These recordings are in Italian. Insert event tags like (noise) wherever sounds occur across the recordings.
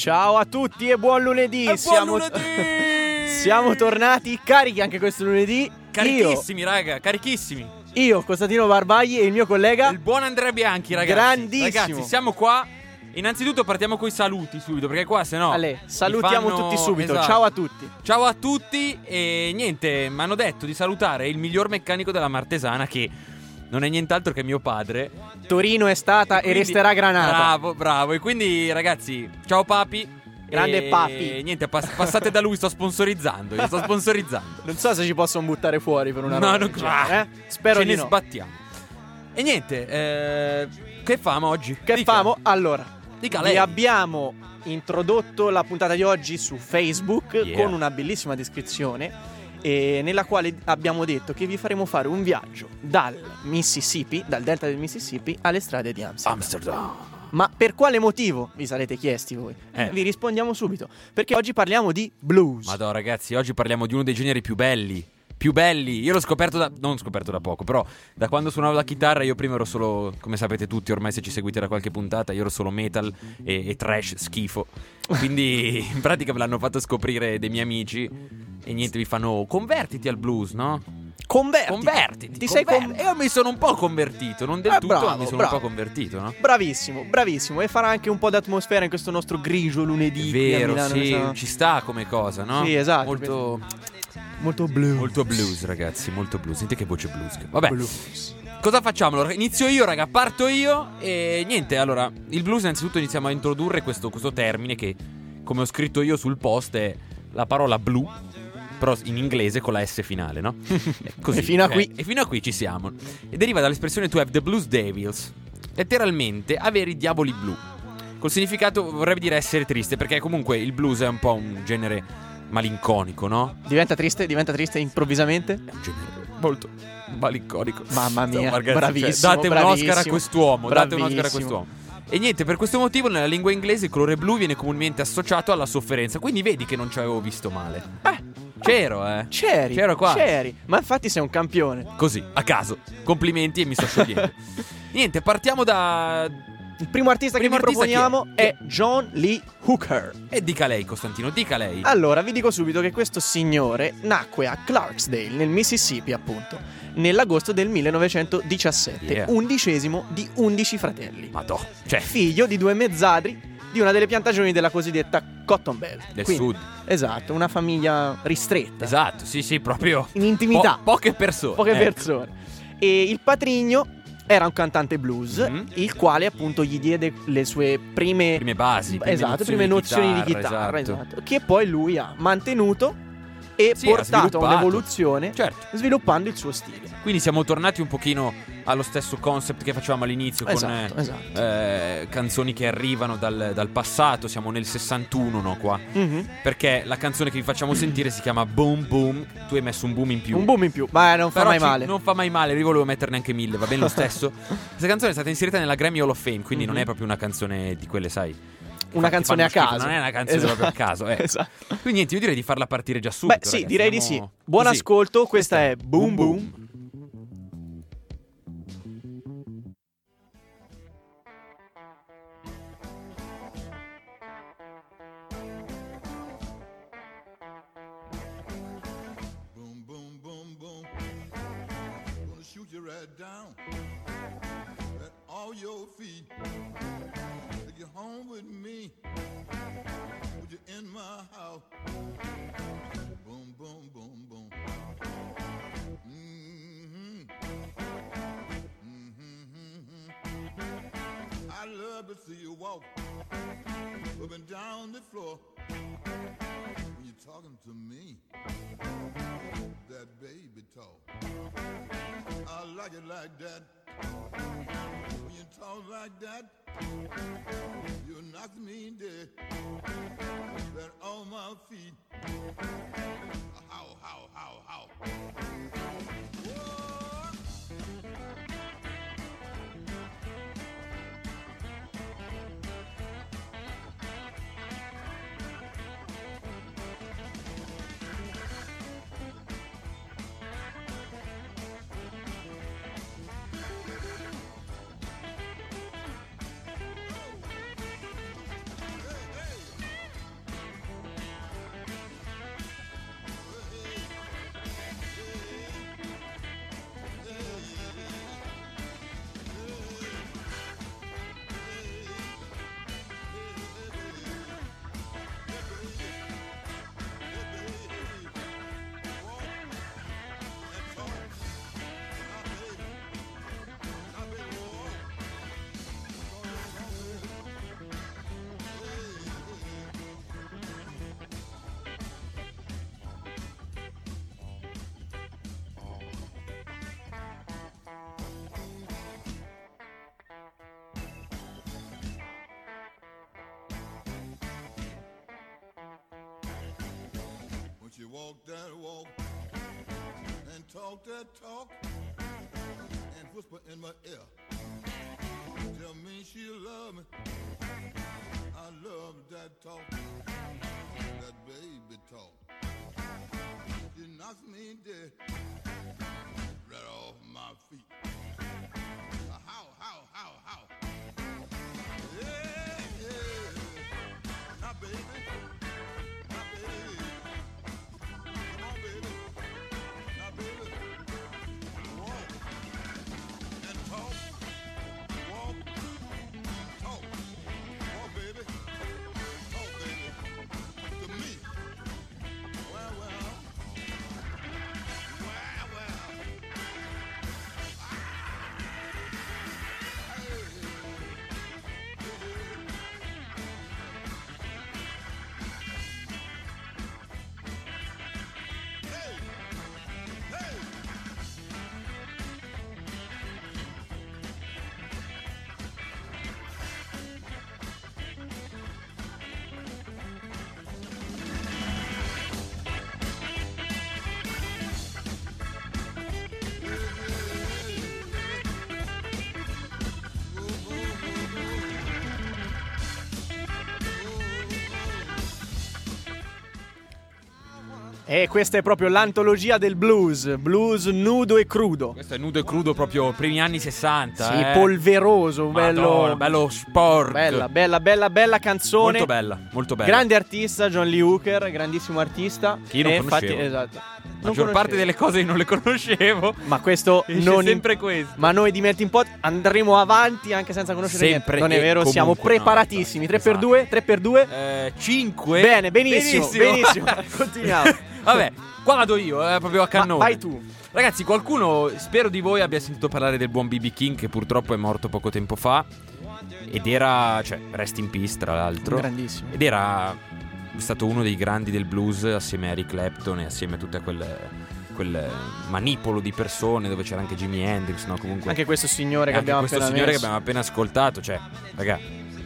Ciao a tutti e buon lunedì. buon siamo, lunedì! (laughs) siamo tornati carichi anche questo lunedì. Io, Carichissimi, raga, carichissimi. io, Costantino Barbagli e il mio collega. Il buon Andrea Bianchi, ragazzi. Grandissimo. Ragazzi, siamo qua. Innanzitutto partiamo con i saluti subito, perché qua se no. Ale, salutiamo fanno- tutti subito. Esatto. Ciao a tutti. Ciao a tutti e niente, mi hanno detto di salutare il miglior meccanico della Martesana che non è nient'altro che mio padre. Torino è stata e Quindi- resterà Granata. Bravo, bravo. E quindi ragazzi, ciao papi. Grande E papi. Niente, pass- passate da lui, sto sponsorizzando. Io sto (laughs) sponsorizzando. Non so se ci possono buttare fuori per una No, roba non del genere, eh? Spero Ce di ne no. sbattiamo. E niente, eh, che famo oggi? Che Dica. famo? Allora, Dica vi lei. abbiamo introdotto la puntata di oggi su Facebook Yeah. con una bellissima descrizione e nella quale abbiamo detto che vi faremo fare un viaggio dal Mississippi, dal delta del Mississippi alle strade di Amsterdam. Amsterdam. Ma per quale motivo? Vi sarete chiesti voi. Eh. Vi rispondiamo subito. Perché oggi parliamo di blues. Madonna, ragazzi, oggi parliamo di uno dei generi più belli. Più belli. Io l'ho scoperto da. Non scoperto da poco, però da quando suonavo la chitarra, io prima ero solo. Come sapete tutti, ormai se ci seguite da qualche puntata, io ero solo metal e, e trash schifo. Quindi (laughs) in pratica me l'hanno fatto scoprire dei miei amici. E niente, mi fanno. Convertiti al blues, no? Convertiti. Convertiti. Ti sei con- E io mi sono un po' convertito. Non del Eh, tutto, bravo, ma mi sono bravo. un po' convertito, no? Bravissimo, bravissimo. E farà anche un po' d'atmosfera in questo nostro grigio lunedì. È vero, Milano, sì, insomma. ci sta come cosa, no? Sì, esatto. Molto, Molto blues. molto blues, ragazzi, molto blues. Senti che voce blues. Vabbè, blues. cosa facciamo? Allora, inizio io, raga, parto io e niente, allora, il blues innanzitutto iniziamo a introdurre questo, questo termine che, come ho scritto io sul post, è la parola blu, però in inglese con la S finale, no? (laughs) È E fino a cioè, qui. E fino a qui ci siamo. E deriva dall'espressione to have the blues devils, letteralmente avere i diavoli blu. Col significato vorrebbe dire essere triste, perché comunque il blues è un po' un genere malinconico, no? Diventa triste, diventa triste improvvisamente. È un genere molto malinconico. Mamma mia, ragazzi, bravissimo, cioè, date un Oscar a bravissimo, quest'uomo. Date un Oscar a bravissimo. quest'uomo. E niente, per questo motivo nella lingua inglese il colore blu viene comunemente associato alla sofferenza. Quindi vedi che non ci avevo visto male. Eh, C'ero, eh. c'eri. C'ero qua. C'eri. Ma infatti sei un campione. Così, a caso. Complimenti e mi sto sciogliendo. (laughs) niente, partiamo da. Il primo artista Primo che vi artista chi è? proponiamo è John Lee Hooker. E dica lei, Costantino, dica lei. Allora, vi dico subito che questo signore nacque a Clarksdale, nel Mississippi, appunto, nell'agosto del 1917, Yeah. undicesimo di undici fratelli. Madò. Cioè, Figlio di due mezzadri di una delle piantagioni della cosiddetta Cotton Belt. del Quindi, sud. Esatto, una famiglia ristretta. Esatto, sì, sì, proprio. In intimità. Po- poche persone. poche ecco. persone. E il patrigno era un cantante blues, Mhm. il quale appunto gli diede le sue prime, Prime basi, prime esatto, nozioni prime di nozioni di chitarra, chitarra, esatto. esatto, che poi lui ha mantenuto e Sì, portato a un'evoluzione Certo. sviluppando il suo stile. Quindi siamo tornati un pochino allo stesso concept che facevamo all'inizio con Esatto, eh, esatto. eh, canzoni che arrivano dal, dal passato. Siamo nel 61, no? Qua. Mhm. Perché la canzone che vi facciamo sentire si chiama Boom Boom. Tu hai messo un boom in più. Un boom in più, ma non fa Però mai ci- male. Non fa mai male, io volevo metterne anche mille, va bene lo stesso. (laughs) Questa canzone è stata inserita nella Grammy Hall of Fame, quindi non Mhm. è proprio una canzone di quelle, sai. Una canzone a caso. Non è una canzone Esatto. proprio a caso, eh. Esatto. Quindi niente, io direi di farla partire già subito. Beh, sì, ragazzi, direi di andiamo sì. Buon così. ascolto, questa Questa è Boom Boom. Boom, boom, down at all your feet. Home with me. Put you in my house. Boom, boom, boom, boom. Mm-hmm. Mm-hmm. I love to see you walk up and down the floor talking to me that baby talk. I like it like that. When you talk like that, you knock me dead. But on my feet. How, how, how, how. Whoa. Walk that walk and talk that talk and whisper in my ear. Tell me she love me. I love that talk, that baby talk. She knocks me dead, right off my feet. E questa è proprio l'antologia del blues, blues nudo e crudo. Questo è nudo e crudo proprio primi anni 60. Sì, eh. polveroso, Madonna, bello, bello sport. bella, bella, bella, bella canzone. Molto bella, molto bella. Grande artista, John Lee Hooker, grandissimo artista. Che io non E conoscevo. infatti, esatto. La maggior parte conoscevo. delle cose non le conoscevo. Ma questo (laughs) Esce non sempre questo. Ma noi di Melting Pot andremo avanti anche senza conoscere Sempre niente. Non è e vero, siamo no, preparatissimi. esatto. 3x2, 3x2. Eh, 5. Bene, benissimo, benissimo. (laughs) Continuiamo. Vabbè, qua vado io, eh, proprio a Ma cannone. vai tu. Ragazzi, qualcuno, spero di voi, abbia sentito parlare del buon BB King che purtroppo è morto poco tempo fa. Ed era, cioè, rest in peace tra l'altro. Grandissimo. Ed era stato uno dei grandi del blues assieme a Eric Clapton e assieme a tutte quel, quel manipolo di persone dove c'era anche Jimi Hendrix, no? Comunque Anche questo signore che anche abbiamo questo appena signore che abbiamo appena ascoltato, cioè, raga,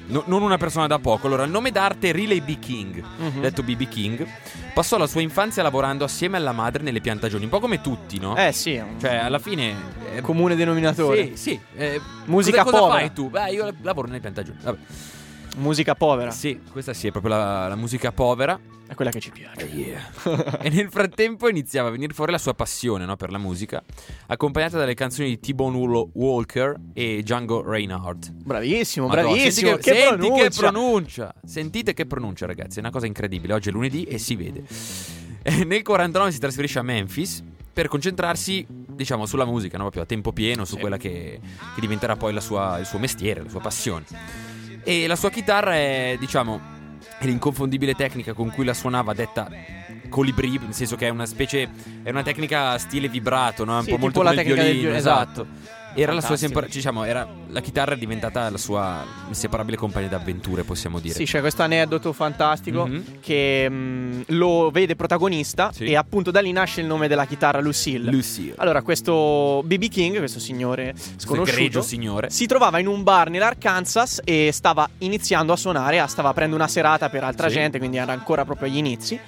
no- non una persona da poco. Allora, il nome d'arte è Riley B. King, Mhm. detto BB King, passò la sua infanzia lavorando assieme alla madre nelle piantagioni, un po' come tutti, no? Eh sì, Cioè, alla fine... eh, comune denominatore. sì, sì. eh, Musica cosa, cosa povera. fai tu? Beh, io lavoro nelle piantagioni. Vabbè. Musica povera. Sì, questa sì, è proprio la, la musica povera. È quella che ci piace. e nel frattempo iniziava a venire fuori la sua passione no, per la musica, accompagnata dalle canzoni di T-Bone Walker e Django Reinhardt. Bravissimo, Madonna, bravissimo. Senti, che, che, senti pronuncia. che pronuncia. Sentite che pronuncia, ragazzi. È una cosa incredibile. Oggi è lunedì e si vede. (laughs) E nel 49 si trasferisce a Memphis per concentrarsi, diciamo, sulla musica, no? proprio a tempo pieno, su Sì. quella che, che diventerà poi la sua- il suo mestiere, la sua passione. E la sua chitarra è, diciamo, è l'inconfondibile tecnica con cui la suonava, detta colibrì, nel senso che è una specie, è una tecnica stile vibrato, no? Un Sì, po' tipo molto la come il tecnica del violino, violino, esatto. Era la sua sempre, diciamo, era, la chitarra è diventata la sua inseparabile compagna d'avventure, possiamo dire. Sì, c'è questo aneddoto fantastico Mhm. che mm, lo vede protagonista Sì. e appunto da lì nasce il nome della chitarra Lucille. Lucille. Allora, questo BB King, questo signore sconosciuto, signore. si trovava in un bar nell'Arkansas e stava iniziando a suonare, stava aprendo una serata per altra Sì. gente, quindi era ancora proprio agli inizi.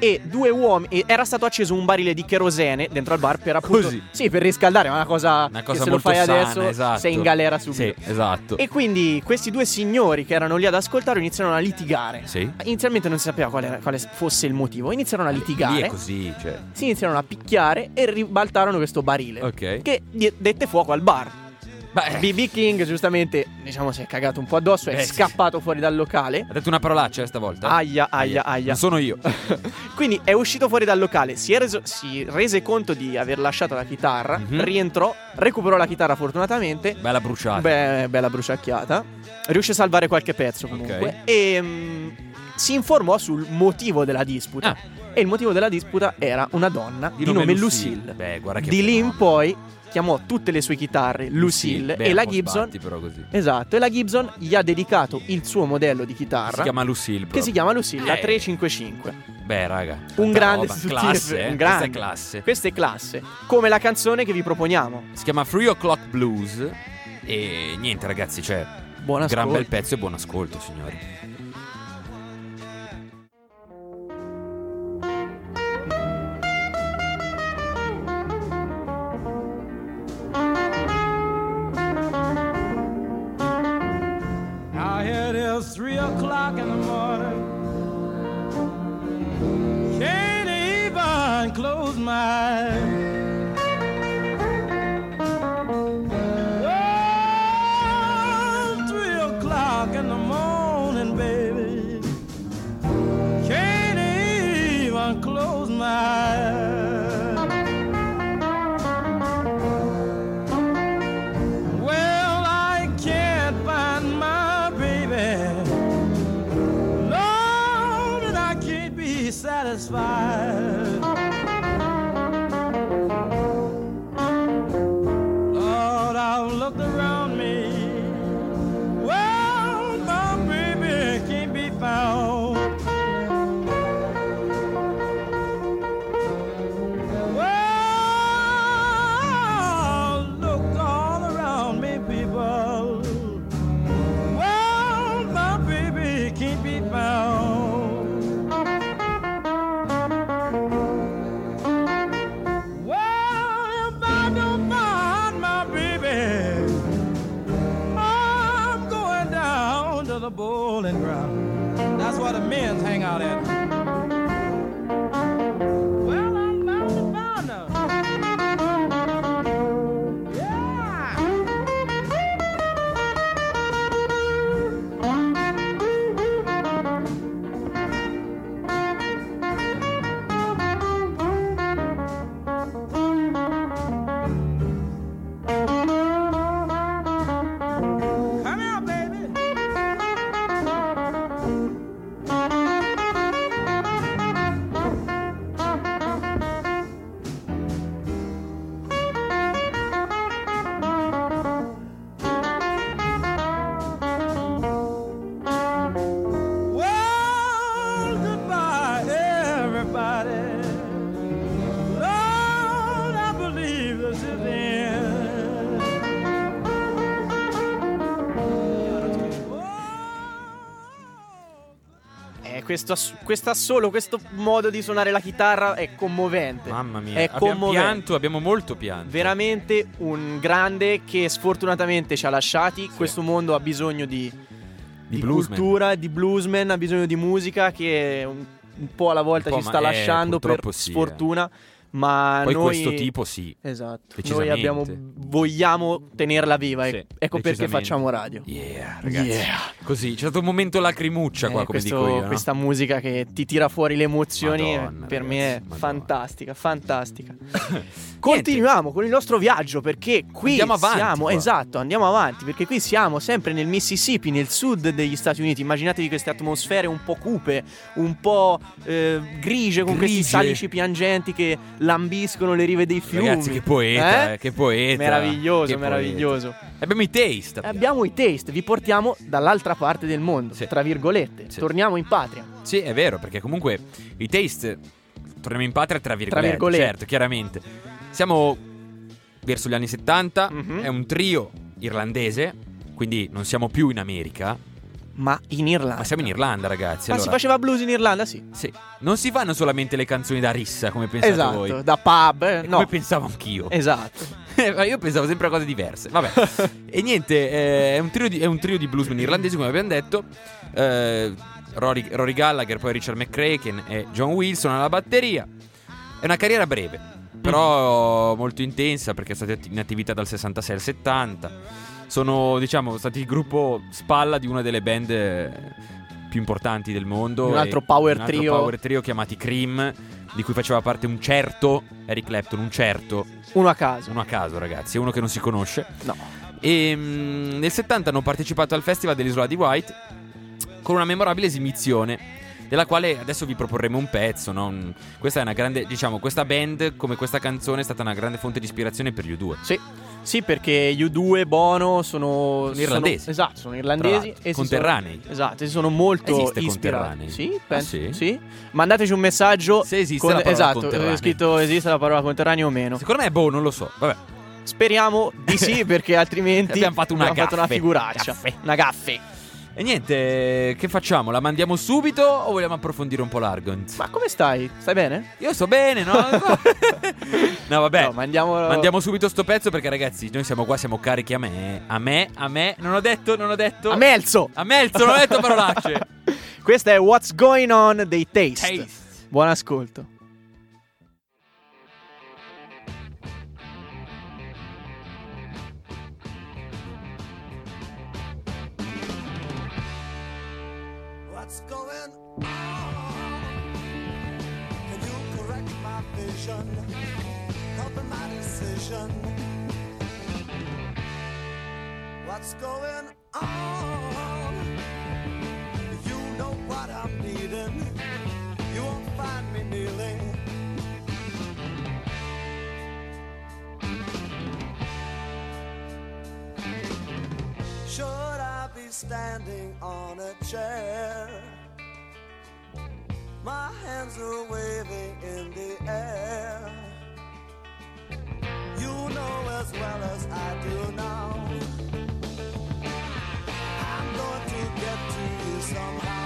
E due uomini, era stato acceso un barile di kerosene dentro al bar per appunto. Così. Sì, per riscaldare, ma è una cosa, Una cosa se molto lo fai sana, adesso esatto. sei in galera subito. Sì, esatto. E quindi questi due signori che erano lì ad ascoltare iniziarono a litigare. Sì. Inizialmente non si sapeva quale, quale fosse il motivo. Iniziarono a Lì litigare. è così, cioè. Si iniziarono a picchiare e ribaltarono questo barile. Ok. Che dette fuoco al bar. Beh, BB King, giustamente, diciamo, si è cagato un po' addosso. È Eh, sì. scappato fuori dal locale. ha detto una parolaccia eh, stavolta? Aia, aia, aia. Non sono io. (laughs) Quindi è uscito fuori dal locale, si, è reso- si rese conto di aver lasciato la chitarra, Mhm. rientrò, recuperò la chitarra fortunatamente. Bella bruciata. Beh, bella bruciacchiata. Riuscì a salvare qualche pezzo comunque. Ok. E mm, si informò sul motivo della disputa. Ah. E il motivo della disputa era una donna di, nome, Lucille. Beh, guarda che Di lì in poi chiamò tutte le sue chitarre Lucille Beh, e la Gibson. sbatti, però così. Esatto, e la Gibson gli ha dedicato il suo modello di chitarra Si chiama Lucille. che proprio. si chiama Lucille, la Eh. 355. Beh, raga. Un grande roba. classe, eh. un Questa grande. è classe. Questa è classe, come la canzone che vi proponiamo. Si chiama Free O'Clock Blues. E niente, ragazzi, cioè. Buon gran ascolto. bel pezzo e buon ascolto, signori. O'clock in the morning, questo, questa solo, questo modo di suonare la chitarra è commovente. Mamma mia. È abbiamo commovente. pianto, abbiamo molto pianto. Veramente un grande che sfortunatamente ci ha lasciati. Questo mondo ha bisogno di, Di bluesman. cultura, di bluesman, ha bisogno di musica che un, un po' alla volta po', ci sta ma- eh, lasciando per sì, sfortuna. Ma Poi noi... questo tipo sì. Esatto, noi abbiamo, vogliamo tenerla viva, e- Sì, ecco perché facciamo radio. Yeah, ragazzi. Yeah. Così, c'è stato un momento lacrimuccia qua, Eh, come questo- dico io. no? Questa musica che ti tira fuori le emozioni, Madonna, eh, per me è ragazzi, Madonna. fantastica, fantastica. (laughs) Continuiamo con il nostro viaggio perché qui Andiamo avanti siamo, qua. esatto, andiamo avanti perché qui siamo sempre nel Mississippi, nel sud degli Stati Uniti. Immaginatevi queste atmosfere un po' cupe, un po' eh, grigie con questi Grigie. salici piangenti che lambiscono le rive dei fiumi. Ragazzi, che poeta, Eh? che poeta. Meraviglioso, che meraviglioso. poeta. Abbiamo i taste. Abbiamo i taste, vi portiamo dall'altra parte del mondo, Sì. tra virgolette. Sì. Torniamo in patria. Sì, è vero, perché comunque i taste torniamo in patria tra virgolette, virgolette. certo, chiaramente. Siamo verso gli anni 70, Mhm. è un trio irlandese, quindi non siamo più in America, Ma in Irlanda. ma siamo in Irlanda, ragazzi. Ma allora, si faceva blues in Irlanda, sì. sì. Non si fanno solamente le canzoni da rissa, come pensate Esatto, voi. da pub, eh, no. Come pensavo anch'io. Esatto. (laughs) Ma io pensavo sempre a cose diverse. Vabbè. (laughs) e niente, eh, è, un trio di, è un trio di bluesman irlandesi, come abbiamo detto. Eh, Rory, Rory Gallagher, poi Richard McCracken e John Wilson alla batteria. È una carriera breve, però molto intensa perché è stata in attività dal 66 al 70. Sono, diciamo, stati il gruppo spalla di una delle band più importanti del mondo. Un altro power un altro trio. power trio chiamati Cream, di cui faceva parte un certo Eric Clapton, un certo Uno a caso. uno a caso, ragazzi, uno che non si conosce. No. E mm, nel 70 hanno partecipato al Festival dell'Isola di White con una memorabile esibizione. Della quale adesso vi proporremo un pezzo. no? Questa è una grande, diciamo, questa band, come questa canzone, è stata una grande fonte di ispirazione per gli U2. Sì. Sì, perché U2 e Bono sono, Sono irlandesi. esatto, sono irlandesi e conterranei. sono, esatto, si sono molto Esiste ispirati. Sì, Ah, penso, sì? Mandateci un messaggio Se esiste con- la parola esatto, conterranei. è scritto esiste la parola conterraneo o meno. Secondo me, boh, non lo so. Vabbè. Speriamo di sì, (laughs) perché altrimenti Abbiamo fatto una abbiamo fatto una gaffe. figuraccia. Gaffe. Una gaffe. E niente, che facciamo? La mandiamo subito o vogliamo approfondire un po' l'argont? Ma come stai? Stai bene? Io sto bene, (laughs) no? no, vabbè. No, mandiamo Mandiamo subito sto pezzo perché ragazzi, noi siamo qua, siamo carichi a me. A me, a me. Non ho detto, non ho detto. a Melzo. A Melzo, non ho detto parolacce. (laughs) Questa è What's Going On dei Taste. Taste. Buon ascolto. What's going on? You know what I'm needing. You won't find me kneeling. Should I be standing on a chair? My hands are waving in the air. You know as well as I do now. Somehow.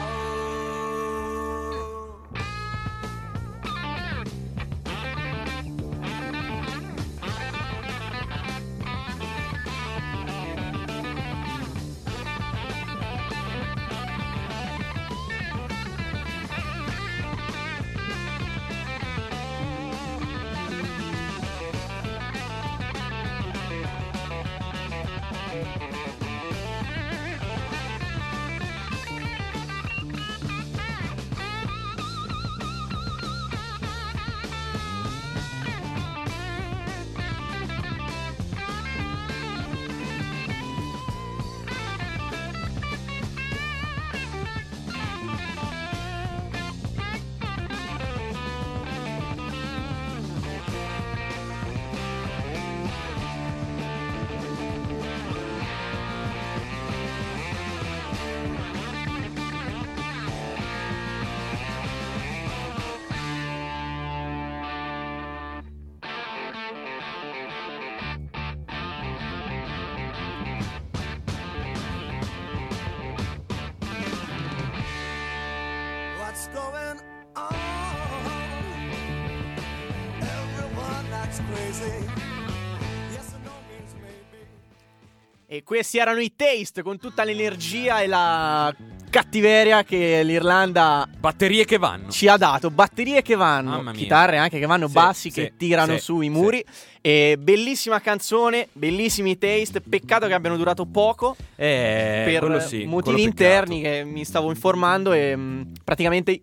E questi erano i Taste con tutta l'energia e la cattiveria che l'Irlanda Batterie che vanno. ci ha dato. Batterie che vanno, chitarre anche che vanno, Sì, bassi sì, che tirano sì, sui sì. muri. E bellissima canzone, bellissimi Taste. Peccato che abbiano durato poco Eh, per motivi interni che mi stavo informando e mh, praticamente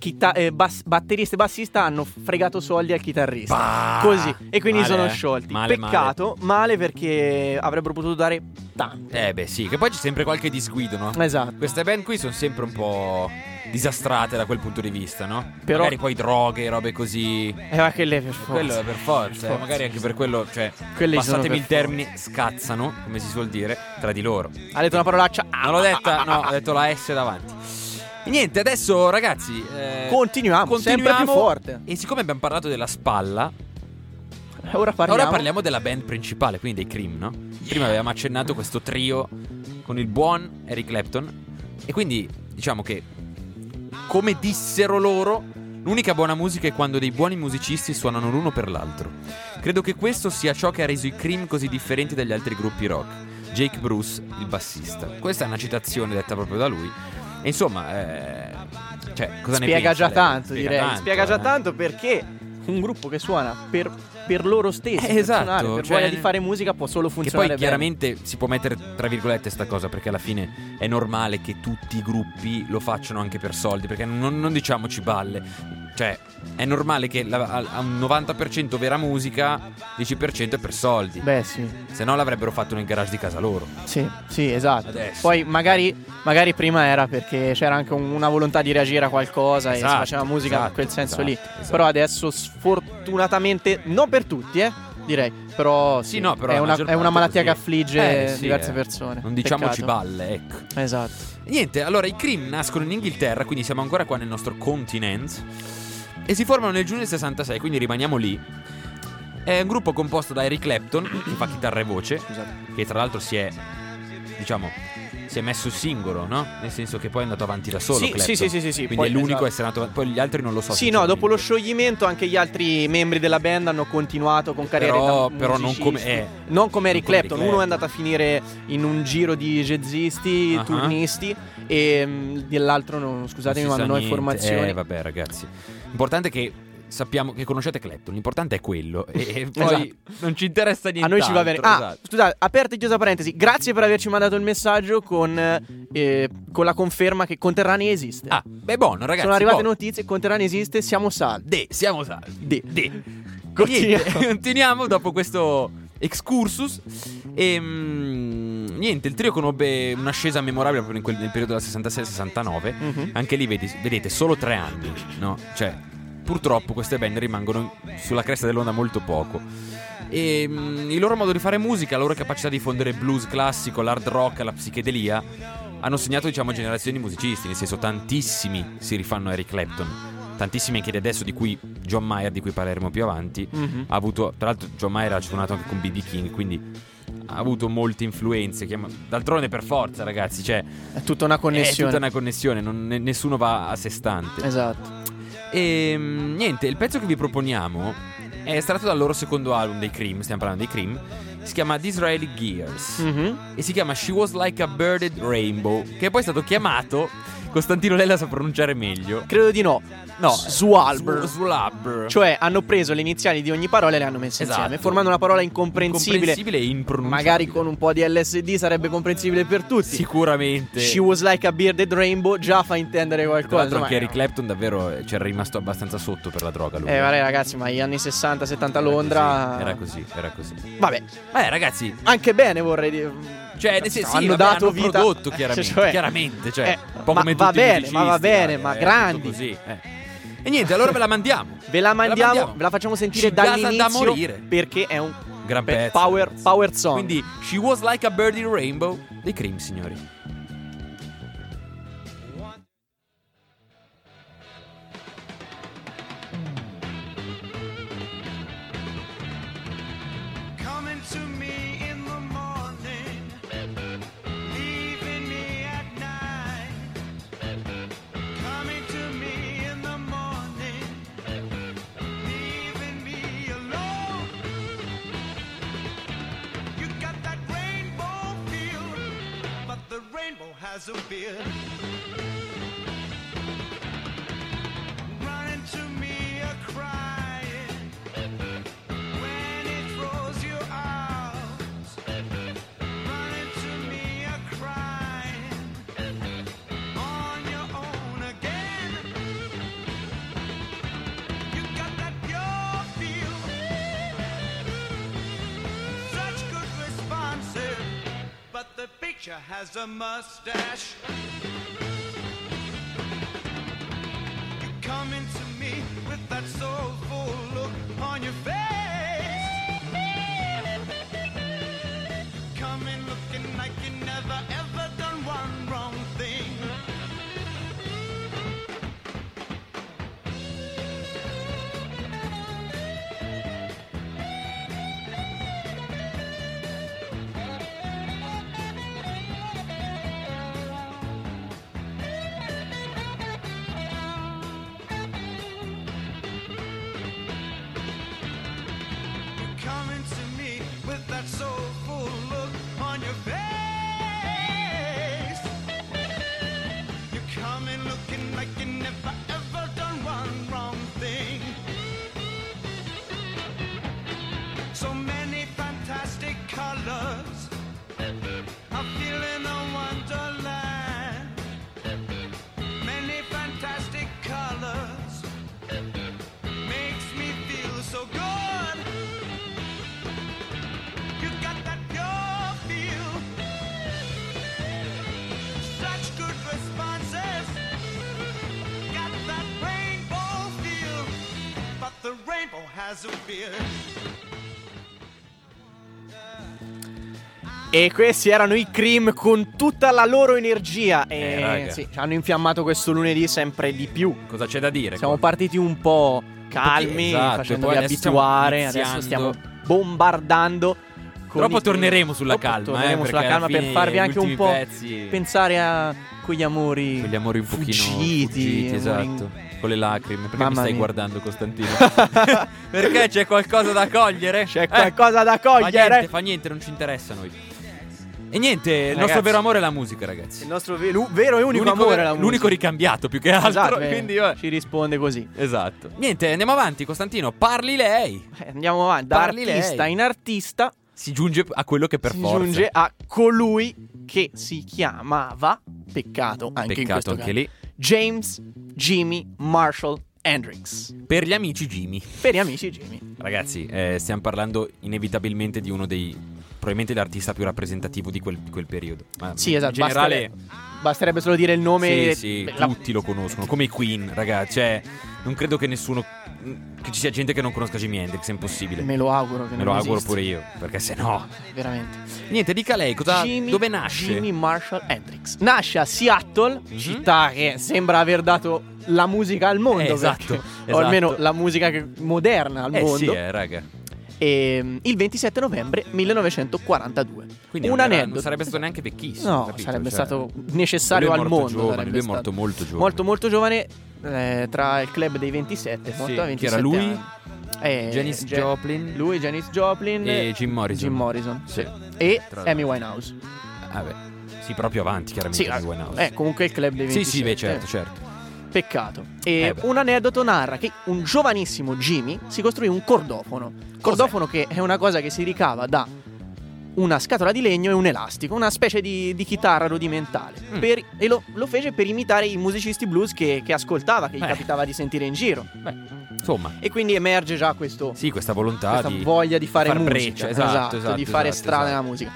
chita- eh, bass- batterista e bassista hanno fregato soldi al chitarrista. Bah, Così. E quindi male, sono eh. sciolti. Male, Peccato, male. perché avrebbero potuto dare tanto. Eh beh sì, che poi c'è sempre qualche disguido, no? Esatto. Queste band qui sono sempre un po' disastrate da quel punto di vista, no? Però- Magari poi droghe, robe così. Eh, ma quelle per forza. Quello è per forza, eh, forza. magari anche per quello, cioè, Quelli sono passatemi il termine, scazzano, come si suol dire, tra di loro. Ha detto una parolaccia. Non l'ho detta, no, ho detto la S davanti. Niente, adesso ragazzi, eh, Continuiamo, sempre più forte. E siccome abbiamo parlato della spalla, Ora parliamo. ora parliamo della band principale, quindi dei Cream, no? Prima avevamo accennato questo trio con il buon Eric Clapton. E quindi diciamo che, come dissero loro, l'unica buona musica è quando dei buoni musicisti suonano l'uno per l'altro. Credo che questo sia ciò che ha reso i Cream così differenti dagli altri gruppi rock. Jake Bruce, il bassista. Questa è una citazione detta proprio da lui. E insomma, eh, cioè, cosa ne Spiega pensa già lei? tanto, Spiega direi. tanto, Spiega già eh. tanto perché un gruppo che suona per, per loro stessi, Eh, per esatto, suonare, per cioè- voglia di fare musica, può solo Che funzionare poi bene. chiaramente si può mettere tra virgolette sta cosa perché alla fine è normale che tutti i gruppi lo facciano anche per soldi perché non, non diciamoci balle. Cioè è normale che la- a, a un 90% vera musica, 10% è per soldi. Beh, sì. Se no l'avrebbero fatto nel garage di casa loro. Sì, sì, esatto. Adesso. Poi magari, magari prima era perché c'era anche un- una volontà di reagire a qualcosa e si Esatto, faceva musica in esatto, quel senso lì. esatto, esatto. Però adesso sfortunatamente, non per tutti, eh, direi, però sì, Sì, no, però è, una, è una malattia così. che affligge Eh, sì, diverse eh. persone. Non diciamoci Peccato. balle, ecco. Esatto. Niente, allora i Cream nascono in Inghilterra, quindi siamo ancora qua nel nostro continent. E si formano nel giugno del 66, quindi rimaniamo lì. È un gruppo composto da Eric Clapton, che fa chitarra e voce, che tra l'altro si è, diciamo, si è messo singolo, no? Nel senso che poi è andato avanti da solo. Sì, Clapton. sì, sì, sì, sì, Quindi poi- è l'unico esatto. a essere andato avanti. Poi gli altri non lo so. Sì, no, dopo lo scioglimento anche gli altri membri della band hanno continuato con carriere Però- da però non come- eh, non come Eric Eric Clapton. Uno è Clapton. andato a finire in un giro di jazzisti, Ah. turnisti e mm, dell'altro non, scusatemi, Non ma non ho informazioni. Eh, vabbè, ragazzi. L'importante è che sappiamo che conoscete Clapton. L'importante è quello. E, (laughs) poi Esatto. non ci interessa niente. A noi ci va bene. Ah, Esatto. scusate, aperta e chiusa parentesi. Grazie per averci mandato il messaggio con, eh, con la conferma che Conterrani esiste. Ah, beh, buono, ragazzi. Sono arrivate buono. notizie, Conterrani esiste, siamo saldi. De, siamo salvi. De. De. Continuiamo. (laughs) Continuiamo dopo questo excursus. E niente, il trio conobbe un'ascesa memorabile proprio quel- nel periodo della 66-69. Mhm. Anche lì vedi- vedete solo tre anni, no? Cioè, purtroppo queste band rimangono sulla cresta dell'onda molto poco. E mm, il loro modo di fare musica, la loro capacità di fondere blues classico, l'hard rock, la psichedelia, hanno segnato, diciamo, generazioni di musicisti. Nel senso, tantissimi si rifanno a Eric Clapton. Tantissimi anche di adesso, di cui John Mayer, di cui parleremo più avanti. Mhm. Ha avuto, tra l'altro, John Mayer ha suonato anche con BB King, quindi ha avuto molte influenze. chiama- D'altronde, per forza, ragazzi, cioè, È tutta una è connessione. tutta una connessione, non- ne- nessuno va a sé stante. Esatto. E mm, niente, il pezzo che vi proponiamo è estratto dal loro secondo album dei Cream, stiamo parlando dei Cream. Si chiama Disraeli Gears Mhm. e si chiama She Was Like a Birded Rainbow, che poi è stato chiamato. Costantino lei la sa pronunciare meglio. Credo di no. No, Swalber. Swalber. Cioè hanno preso le iniziali di ogni parola e le hanno messe Esatto. insieme, formando una parola incomprensibile. Incomprensibile e impronunciabile. Magari con un po' di LSD sarebbe comprensibile per tutti. Sicuramente. She was like a bearded rainbow già fa intendere Tra qualcosa. l'altro ma- anche Eric Clapton davvero eh, c'era rimasto abbastanza sotto per la droga lui. Eh, vabbè, ragazzi, ma gli anni 60-70 a Era Londra. così, Era così, era così. Vabbè, Vabbè ragzi, anche bene vorrei dire. Cioè, nel senso, sì, hanno vabbè, dato hanno vita. prodotto chiaramente, (laughs) Cioè, chiaramente, cioè, eh, un po' ma come va bene, ma va bene, ma grandi. così, eh. E niente, allora ve la mandiamo. (laughs) Ve la mandiamo, mandiamo. ve la facciamo sentire Ci gasa da dall'inizio morire. perché è un Gran pe- pezzo. power, power song. Quindi, She Was Like a Birdie Rainbow dei Cream, signori. Has a. has a mustache. E questi erano i Cream con tutta la loro energia. E Eh, sì, hanno infiammato questo lunedì sempre di più. Cosa c'è da dire? Siamo qua? partiti un po' calmi, Esatto, facendovi poi adesso stiamo abituare. Adesso stiamo bombardando. I- torneremo sulla Dopo calma, torneremo eh, sulla calma per farvi anche un po' pezzi- pensare a quegli amori, Quegli amori un pochino fuggiti, fuggiti, amori- esatto. Con le lacrime. Perché mi Mamma stai mia. guardando, Costantino? (laughs) Perché c'è qualcosa da cogliere? C'è Eh, qualcosa da Fa cogliere. niente, fa niente, non ci interessa a noi. E niente, il nostro Ragazzi. vero amore è la musica, ragazzi. Il nostro ve- vero e unico L'unico- amore è la musica. L'unico ricambiato più che altro. Esatto, eh, quindi, vabbè. ci risponde così. Esatto. Niente, andiamo avanti, Costantino. Parli lei. Eh, Andiamo avanti. Da Parli artista lei. in artista Si giunge a quello che per si forza. giunge a colui che si chiamava, peccato anche in Peccato questo anche caso, lì. James Jimmy Marshall Hendrix. Per gli amici Jimmy. Per gli amici Jimmy. Ragazzi, eh, stiamo parlando inevitabilmente di uno dei. Probabilmente l'artista più rappresentativo di quel, di quel periodo. Ma Sì, esatto. In generale, basterebbe, basterebbe solo dire il nome. sì, sì, la- tutti lo conoscono. Come i Queen, ragazzi. Cioè, non credo che nessuno. Che ci sia gente che non conosca Jimi Hendrix, è impossibile. Me lo auguro che Me lo auguro esista. pure io, perché se no. Veramente. Niente, dica lei, cosa, Jimmy- dove nasce? Jimmy Marshall Hendrix. Nasce a Seattle, Mhm. città che sembra aver dato la musica al mondo. Eh, esatto, esatto. (laughs) O almeno la musica che- moderna al Eh mondo. sì, eh, raga. E, il 27 novembre 1942. Quindi un non, era- aneddoto. non sarebbe stato neanche vecchissimo. No, capito? sarebbe Cioè, stato necessario al mondo. giovane, lui è stato. morto molto giovane. Molto, molto giovane. Eh, tra il club dei 27, morto Sì, a chi 27 era lui? anni. Eh, Janis Ja- Joplin. Lui, Janis Joplin E Jim Morrison. Jim Morrison, Sì. E Amy Winehouse. Vabbè. Sì, proprio avanti, chiaramente. Sì, Amy eh, Winehouse. eh, comunque il club dei 27. sì, sì, beh, certo, certo. Peccato. E Eh beh. un aneddoto narra che un giovanissimo Jimmy si costruì un cordofono. Cordofono che è una cosa che si ricava da una scatola di legno e un elastico, una specie di, di chitarra rudimentale. Mm. Per- e lo, lo fece per imitare i musicisti blues che, che ascoltava, che gli Eh. capitava di sentire in giro. Beh, insomma. E quindi emerge già questo, Sì, questa volontà questa di voglia di fare far musica, breccia, esatto, esatto, di fare esatto, strada esatto. nella musica.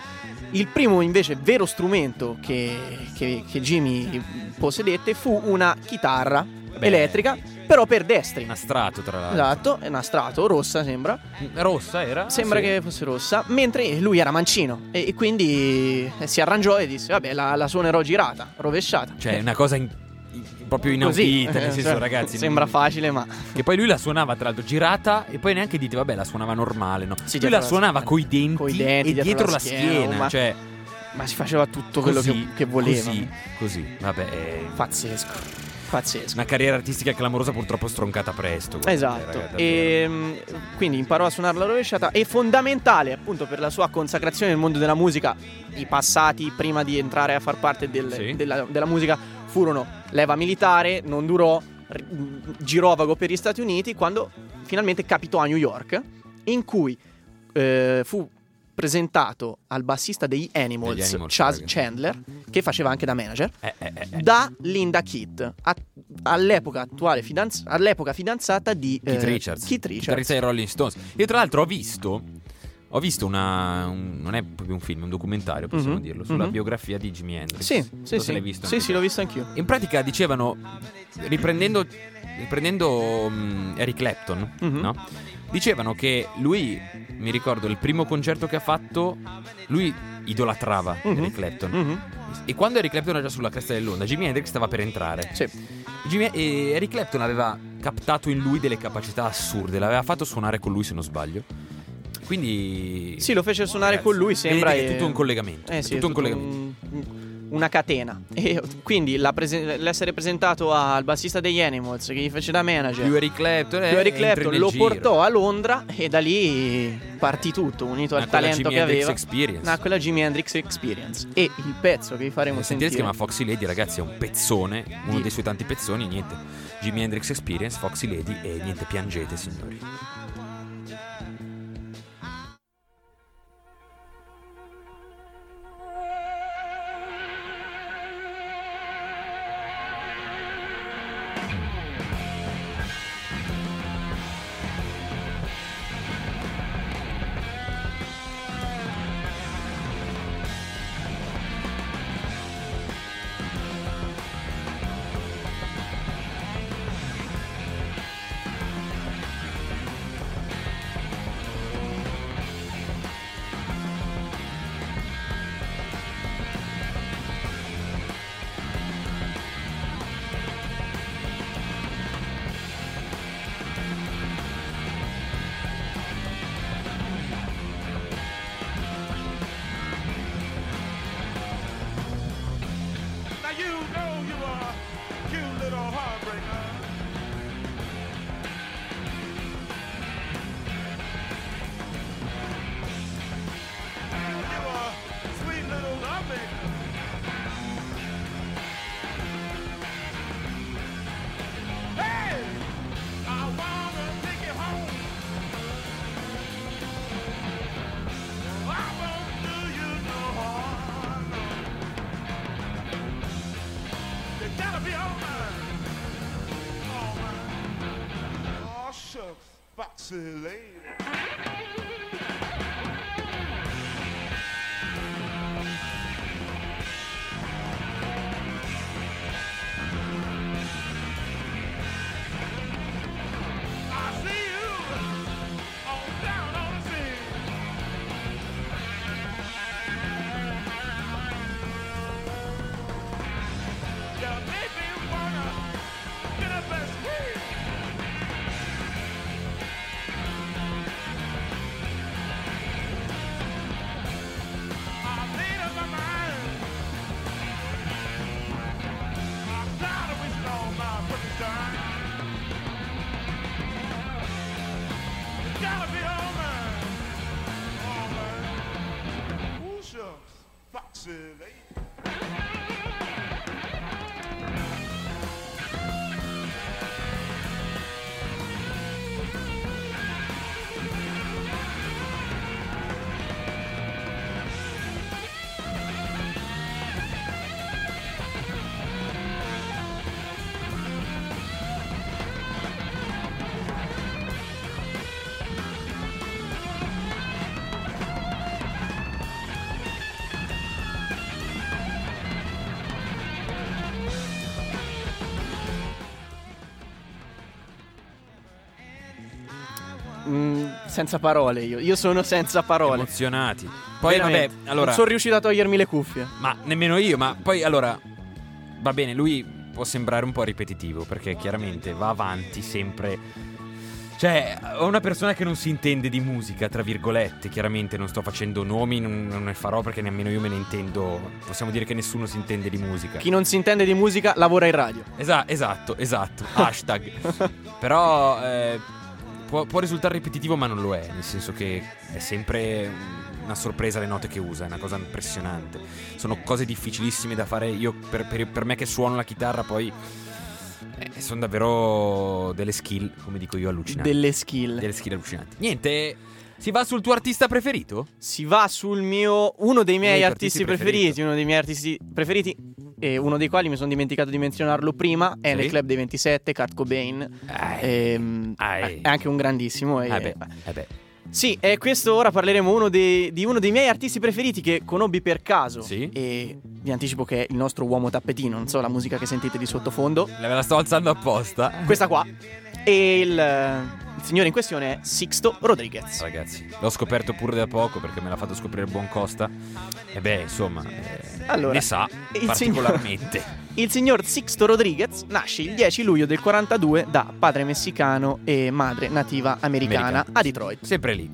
Il primo invece vero strumento che, che- che Jimmy possedette fu una chitarra Beh. elettrica, però per destri. Un strato, tra l'altro. Esatto, è una strato rossa sembra. Rossa era? Sembra Sì. che fosse rossa, mentre lui era mancino e, e quindi eh, si arrangiò e disse vabbè la, la suonerò girata, rovesciata. Cioè, una cosa in- in- proprio Così, inaudita, nel eh, senso, cioè, ragazzi. Sembra non- facile ma... Che poi lui la suonava, tra l'altro, girata e poi neanche dite, vabbè, la suonava normale, no? Sì, lui la la suonava schiena. coi denti, Coi denti, e dietro dietro la la schiena, schiena, ma- cioè... Ma si faceva tutto quello così, che, che voleva. Così, così, vabbè... eh, Pazzesco. Pazzesco. Una carriera artistica clamorosa, purtroppo stroncata presto. Esatto, ragazzi, e mm, quindi imparò a suonare la rovesciata e fondamentale appunto per la sua consacrazione nel mondo della musica. I passati prima di entrare a far parte del- Sì. della, della musica furono leva militare, non durò, girovago per gli Stati Uniti quando finalmente capitò a New York in cui eh, fu presentato al bassista degli Animals, Degli Animals, Chaz raga. Chandler, che faceva anche da manager Eh, eh, eh, eh. da Linda a- all'epoca attuale fidanz- all'epoca fidanzata di Keith eh, Richards. Keith Richards. Dei Rolling Stones. Io tra l'altro ho visto ho visto una un- non è proprio un film, è un documentario, possiamo Mhm, dirlo, sulla mhm. biografia di Jimi Hendrix. Sì, sì, so sì. l'hai visto. Sì, anche sì, l'ho visto anch'io. In pratica dicevano riprendendo riprendendo mm, Eric Clapton, Mhm. no? Dicevano che lui mi ricordo il primo concerto che ha fatto lui idolatrava Mhm. Eric Clapton. Mhm. E quando Eric Clapton era già sulla cresta dell'onda, Jimi Hendrix stava per entrare. Sì. Jimi- e Eric Clapton aveva captato in lui delle capacità assurde, l'aveva fatto suonare con lui se non sbaglio. Quindi Sì, lo fece suonare Ragazzi, con lui, sembra è tutto un collegamento. Eh è sì, tutto è un tutto collegamento. un- una catena. (laughs) E quindi prese- l'essere presentato al bassista degli Animals che gli fece da manager. Eric Clapton, eh, Eric entri Clapton lo giro. portò a Londra e da lì partì tutto, unito al Nacque talento che Hendrix aveva. Experience. Nacque la Jimi Hendrix Experience. E il pezzo che vi faremo Eh, Sentire sentire si chiama Foxy Lady, ragazzi, è un pezzone, uno dei suoi tanti pezzoni, niente. Jimi Hendrix Experience, Foxy Lady e niente, piangete, signori. Foxy senza parole io. Io sono senza parole. Emozionati. Poi Veramente. vabbè, allora Non sono riuscito a togliermi le cuffie. Ma nemmeno io, ma poi allora va bene, lui può sembrare un po' ripetitivo perché chiaramente va avanti sempre Cioè, ho una persona che non si intende di musica, tra virgolette. Chiaramente non sto facendo nomi, non, non ne farò perché nemmeno io me ne intendo. Possiamo dire che nessuno si intende di musica. Chi non si intende di musica lavora in radio. Esa- esatto, esatto. (laughs) Hashtag. Però eh, può, può risultare ripetitivo, ma non lo è. Nel senso che è sempre una sorpresa le note che usa, è una cosa impressionante. Sono cose difficilissime da fare. Io, per, per- per me che suono la chitarra, poi. eh, sono davvero delle skill, come dico io, allucinanti. Delle skill. Delle skill allucinanti. Niente. Si va sul tuo artista preferito? Si va sul mio. Uno dei miei tuoi artisti, artisti preferiti. preferiti. Uno dei miei artisti preferiti. E uno dei quali mi sono dimenticato di menzionarlo prima. È Sì. nel club dei 27, Kurt Cobain. Ehm, Ai. È anche un grandissimo. e- Eh beh, eh beh. Sì, e questo ora parleremo uno dei- di uno dei miei artisti preferiti che conobbi per caso. Sì. E vi anticipo che è il nostro uomo tappetino, non so la musica che sentite di sottofondo. Me la sto alzando apposta. Questa qua. E il, il signore in questione è Sixto Rodriguez. Ragazzi, l'ho scoperto pure da poco perché me l'ha fatto scoprire il buon Costa. E beh, insomma, eh, Allora, ne sa il particolarmente. (laughs) Il signor Sixto Rodriguez nasce il 10 luglio del 42 da padre messicano e madre nativa americana Americana. a Detroit. Sempre lì,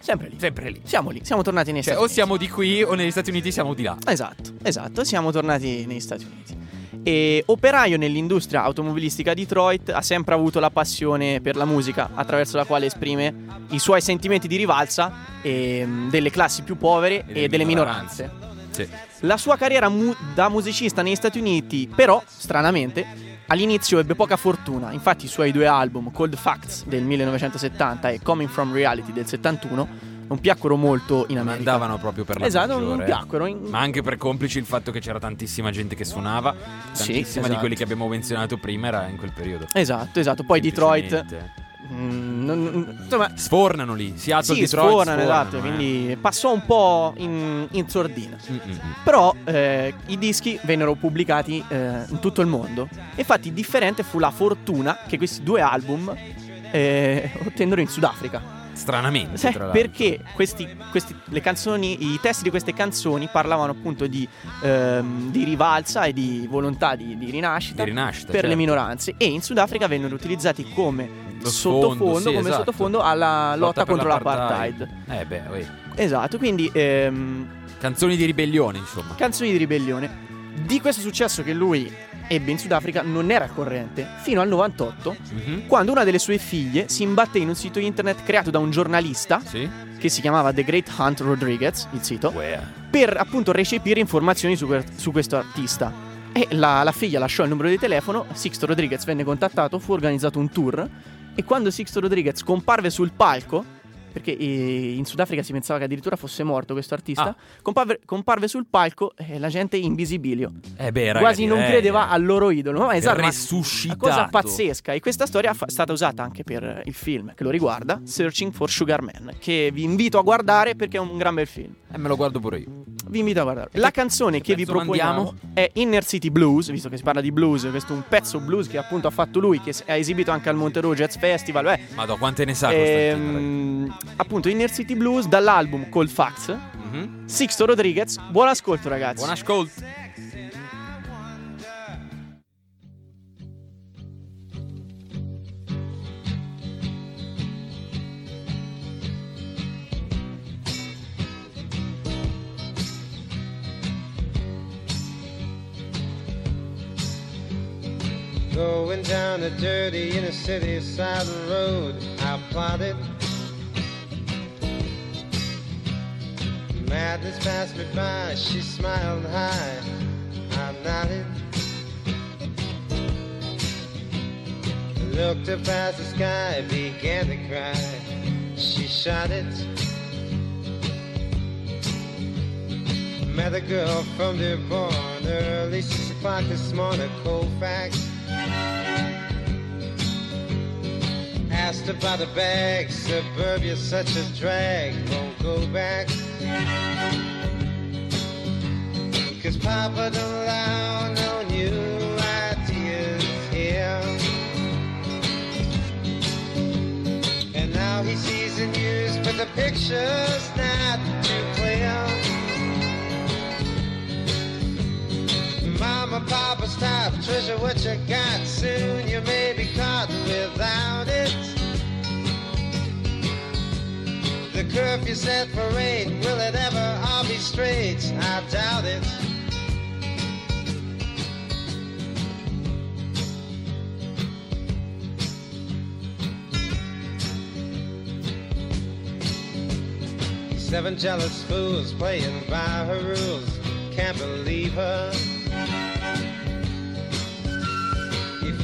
Sempre lì. sempre lì. Siamo lì, siamo tornati negli Cioè, Stati o Uniti. siamo di qui o negli Stati Uniti siamo di là. Esatto, esatto, siamo tornati negli Stati Uniti. E operaio nell'industria automobilistica a Detroit, ha sempre avuto la passione per la musica, attraverso la quale esprime i suoi sentimenti di rivalsa ehm, delle classi più povere e, delle delle minoranze. minoranze. Sì. La sua carriera mu- da musicista negli Stati Uniti, però, stranamente, all'inizio ebbe poca fortuna. Infatti, i suoi due album, Cold Facts del 1970 e Coming from Reality del 71, non piacquero molto in Non America. andavano proprio per la Esatto, non maggiore. piacquero. in- Ma anche per complici il fatto che c'era tantissima gente che suonava. Sì, Tantissima di esatto. quelli che abbiamo menzionato prima era in quel periodo. Esatto, esatto. Poi Detroit. Mm, non- insomma, Sfornano lì. Seattle, sì, Detroit. sfornano, esatto. eh. Quindi passò un po' in, in sordina. Mm, mm, mm. Però eh, i dischi vennero pubblicati eh, in tutto il mondo. Infatti, differente fu la fortuna che questi due album eh, (laughs) ottennero in Sudafrica. Stranamente, Sì, perché questi, questi- le canzoni, i testi di queste canzoni parlavano appunto di, ehm, di rivalsa e di volontà di, di rinascita, Di rinascita, per le certo. minoranze e in Sudafrica vennero utilizzati come Sottofondo, sì, come esatto. sottofondo alla lotta, per contro l'apartheid. Eh beh, oi. Esatto, quindi ehm, Canzoni di ribellione, insomma. canzoni di ribellione. Di questo successo che lui ebbe in Sudafrica non era corrente fino al 98, Mhm. quando una delle sue figlie si imbatté in un sito internet creato da un giornalista Sì? che si chiamava The Great Hunt Rodriguez, il sito, Uè. per appunto recepire informazioni su, su questo artista. E la, la figlia lasciò il numero di telefono, Sixto Rodriguez venne contattato, fu organizzato un tour e quando Sixto Rodriguez comparve sul palco, perché eh, in Sudafrica si pensava che addirittura fosse morto questo artista, Ah. comparve, comparve sul palco e la gente in visibilio. Eh beh, ragazzi, Quasi non eh, credeva al loro idolo. Ma esatto, una cosa pazzesca. E questa storia è stata usata anche per il film che lo riguarda, Searching for Sugar Man, che vi invito a guardare perché è un gran bel film. Eh, me lo guardo pure io. Vi invito a guardare. La canzone che vi proponiamo mandiamo? è Inner City Blues, visto che si parla di blues, questo è un pezzo blues che appunto ha fatto lui, che ha esibito anche al Monterey Jazz Festival. Beh, Madò, quante ne sa ehm, appunto Inner City Blues dall'album Cold Facts. Mhm. Sixto Rodriguez, buon ascolto ragazzi. Buon ascolto. Going down a dirty inner city side road, I plotted. Madness passed me by, she smiled high, I nodded. Looked up past the sky, began to cry, she shot it. Met a girl from Dearborn early six o'clock this morning, Colfax. Asked about a bag, suburbia's such a drag, won't go back. Cause Papa don't allow no new ideas here. And now he sees the news, but the picture's not treasure what you got. Soon you may be caught without it. If you set for eight, will it ever all be straight? I doubt it. Seven jealous fools playing by her rules. Can't believe her.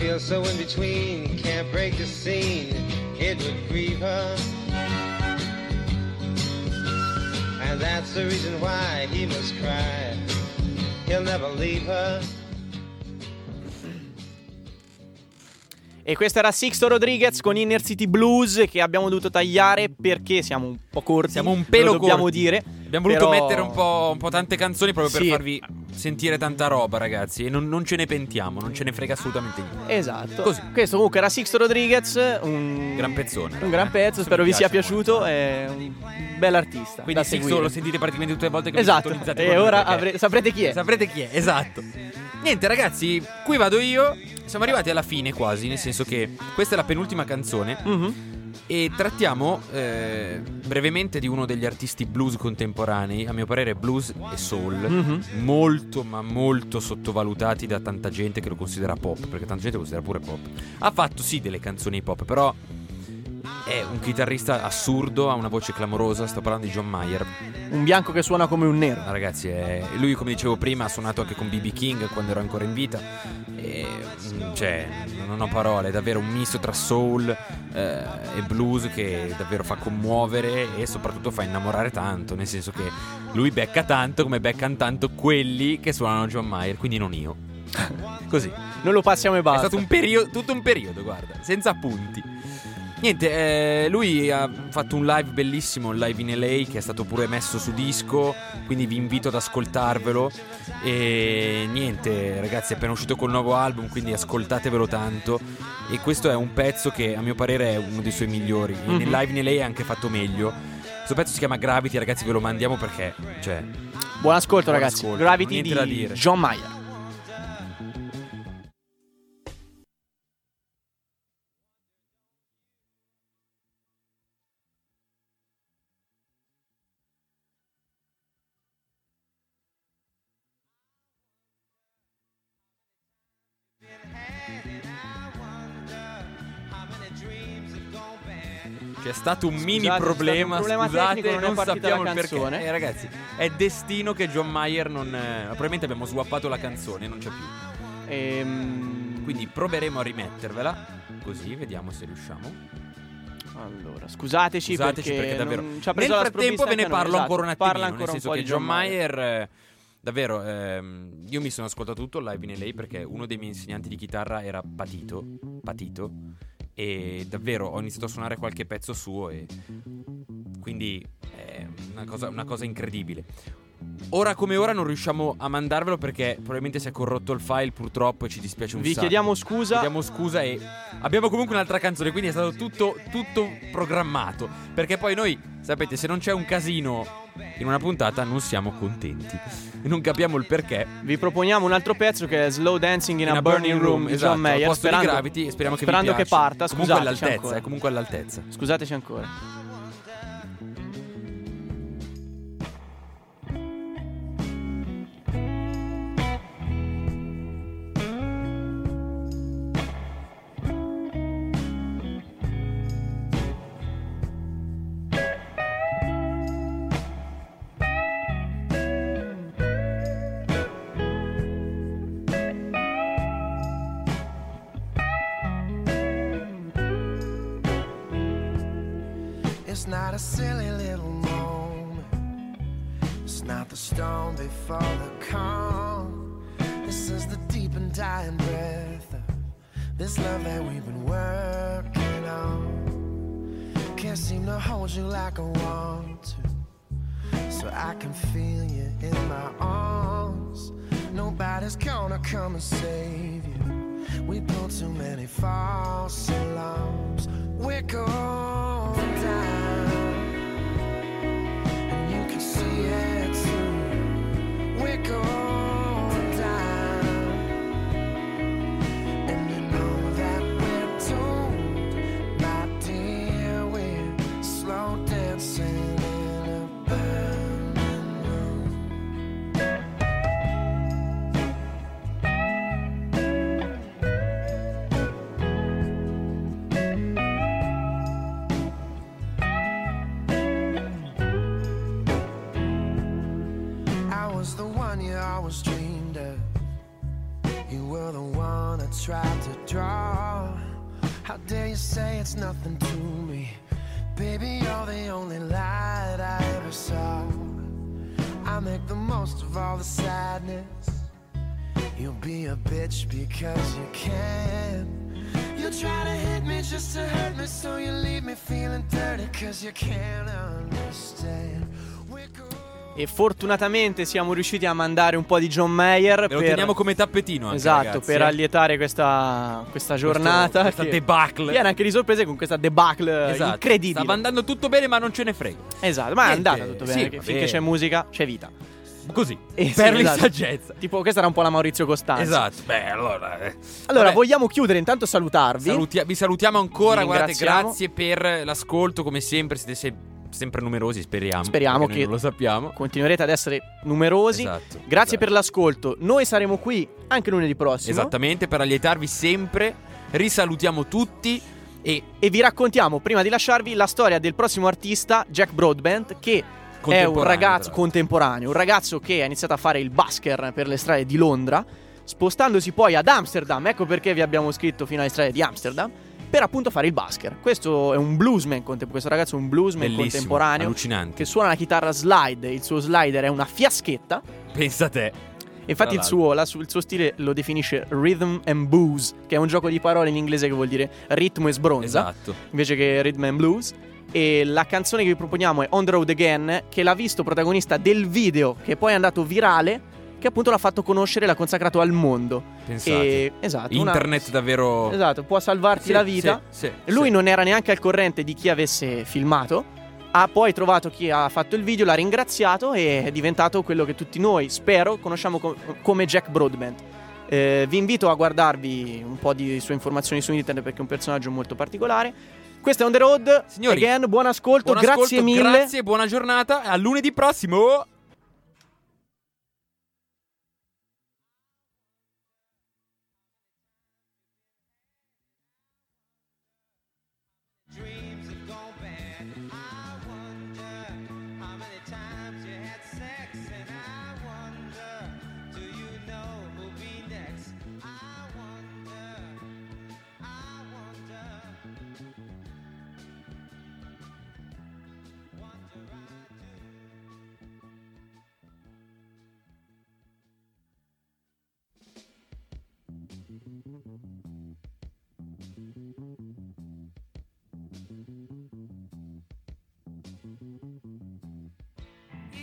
Feel so in between, can't break the scene. It would grieve her. And that's the reason why he must cry. He'll never leave her. E questo era Sixto Rodriguez con Inner City Blues che abbiamo dovuto tagliare perché siamo un po' corti. Siamo un pelo lo dobbiamo corti. dire. Abbiamo voluto però- mettere un po', un po' tante canzoni proprio per Sì. farvi sentire tanta roba, ragazzi. E non, non ce ne pentiamo, non ce ne frega assolutamente niente. Esatto. Così. Questo comunque era Sixto Rodriguez, un Gran pezzone. Un gran pezzo, spero vi sia piaciuto. molto. È un bel artista. Quindi da Sixto seguire. lo sentite praticamente tutte le volte che vi Esatto. sintonizzate E ora avre- saprete chi è. Saprete chi è, esatto. Niente ragazzi, qui vado io. Siamo arrivati alla fine quasi, nel senso che questa è la penultima canzone. Mhm. E trattiamo eh, brevemente di uno degli artisti blues contemporanei, a mio parere blues e soul, Mhm. molto ma molto sottovalutati da tanta gente che lo considera pop, perché tanta gente lo considera pure pop. Ha fatto sì delle canzoni hip hop, però è un chitarrista assurdo, ha una voce clamorosa, sto parlando di John Mayer. Un bianco che suona come un nero. Ragazzi, è- lui come dicevo prima ha suonato anche con BB King quando ero ancora in vita. E, mm, cioè, non ho parole, è davvero un misto tra soul eh, e blues che davvero fa commuovere e soprattutto fa innamorare tanto. Nel senso che lui becca tanto come beccano tanto quelli che suonano John Mayer, quindi non io. (laughs) Così. Non lo passiamo e È basta. stato un periodo, tutto un periodo, guarda, senza appunti. Niente, eh, lui ha fatto un live bellissimo, un live in LA che è stato pure messo su disco, quindi vi invito ad ascoltarvelo. E niente, ragazzi, è appena uscito col nuovo album, quindi ascoltatevelo tanto. E questo è un pezzo che a mio parere è uno dei suoi migliori. E Nel Mhm. live in LA è anche fatto meglio. Questo pezzo si chiama Gravity, ragazzi, ve lo mandiamo perché, cioè, Buon ascolto, Buon ragazzi. ascolto, Gravity niente da di dire. John Mayer. C'è stato un mini Scusate, problema, un problema scusate, tecnico, non non sappiamo il perché. Eh, ragazzi, è destino che John Mayer non... eh, probabilmente abbiamo swappato la canzone, non c'è più. Ehm, Quindi proveremo a rimettervela, così vediamo se riusciamo. Allora, scusateci, Scusateci perché, perché, davvero... Nel frattempo ve ne parlo esatto. ancora un attimino, Parla nel ancora un senso po' che John Mayer... eh, Davvero, ehm, io mi sono ascoltato tutto live in LA perché uno dei miei insegnanti di chitarra era patito, patito, e davvero ho iniziato a suonare qualche pezzo suo e quindi è una cosa, una cosa incredibile. Ora come ora non riusciamo a mandarvelo perché probabilmente si è corrotto il file purtroppo e ci dispiace un Vi sacco. chiediamo scusa. Chiediamo scusa e abbiamo comunque un'altra canzone, quindi è stato tutto, tutto programmato. Perché poi noi, sapete, se non c'è un casino in una puntata non siamo contenti. E non capiamo il perché. Vi proponiamo un altro pezzo che è Slow Dancing in, a, Burning Room, di esatto, John Mayer. al posto sperando di Gravity, speriamo che sperando che parta. Comunque Scusateci all'altezza, ancora. è comunque all'altezza. Scusateci ancora. It's not a silly little moment. It's not the storm before the calm. This is the deep and dying breath of this love that we've been working on. Can't seem to hold you like I want to. So I can feel you in my arms. Nobody's gonna come and save you. We built too many false alarms. We're down, and you can see it. We're going nothing to me? Baby, you're the only light I ever saw. I make the most of all the sadness. You'll be a bitch because you can. You try to hit me just to hurt me, so you leave me feeling dirty because you can't understand. E fortunatamente siamo riusciti a mandare un po' di John Mayer Ve lo per, teniamo come tappetino anche, esatto, ragazzi, per eh. allietare questa, questa giornata. questa che- debacle. Piena anche di sorprese con questa debacle Esatto. incredibile. Stava andando tutto bene, ma non ce ne frega. Esatto, ma Niente, è andata tutto bene. sì, finché c'è musica, c'è vita. Così. (laughs) Eh, sì, per esatto. l'insaggezza. Tipo, questa era un po' la Maurizio Costanzo. Esatto. Beh, allora. eh. Allora, Vabbè, vogliamo chiudere intanto salutarvi. saluti- vi salutiamo ancora. Vi Guardate, grazie per l'ascolto. Come sempre, siete se- sempre numerosi. Speriamo. Speriamo che- non lo sappiamo. Continuerete ad essere numerosi. Esatto, Grazie esatto. per l'ascolto. Noi saremo qui anche lunedì prossimo. Esattamente, per allietarvi sempre. Risalutiamo tutti. E E vi raccontiamo, prima di lasciarvi, la storia del prossimo artista, Jack Broadbent, che è un ragazzo contemporaneo, un ragazzo che ha iniziato a fare il busker per le strade di Londra, spostandosi poi ad Amsterdam, ecco perché vi abbiamo scritto fino alle strade di Amsterdam, per appunto fare il busker. Questo è un bluesman, questo ragazzo è un bluesman bellissimo. contemporaneo Allucinante. che suona la chitarra slide, il suo slider è una fiaschetta. Pensa a te. Infatti il suo, la il suo stile lo definisce rhythm and blues, che è un gioco di parole in inglese che vuol dire ritmo e sbronza Esatto. invece che Rhythm and Blues. E la canzone che vi proponiamo è On the Road Again, che l'ha visto protagonista del video, che poi è andato virale, che appunto l'ha fatto conoscere e l'ha consacrato al mondo. Pensate. E, esatto, una- Internet davvero. esatto, può salvarti Sì, la vita. sì, sì, Lui non era neanche al corrente di chi avesse filmato. Ha poi trovato chi ha fatto il video, l'ha ringraziato e è diventato quello che tutti noi, spero, conosciamo co- come Jack Broadbent. Eh, vi invito a guardarvi un po' di sue informazioni su internet perché è un personaggio molto particolare. Questo è On The Road. Signori, Again, buon ascolto, Buon grazie ascolto, mille. Grazie, buona giornata. A lunedì prossimo.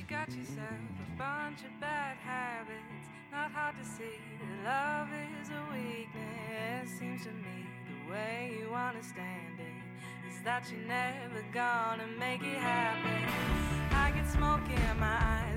Got yourself a bunch of bad habits. Not hard to see that love is a weakness. Seems to me the way you understand it is that you're never gonna make it happen. I get smoke in my eyes.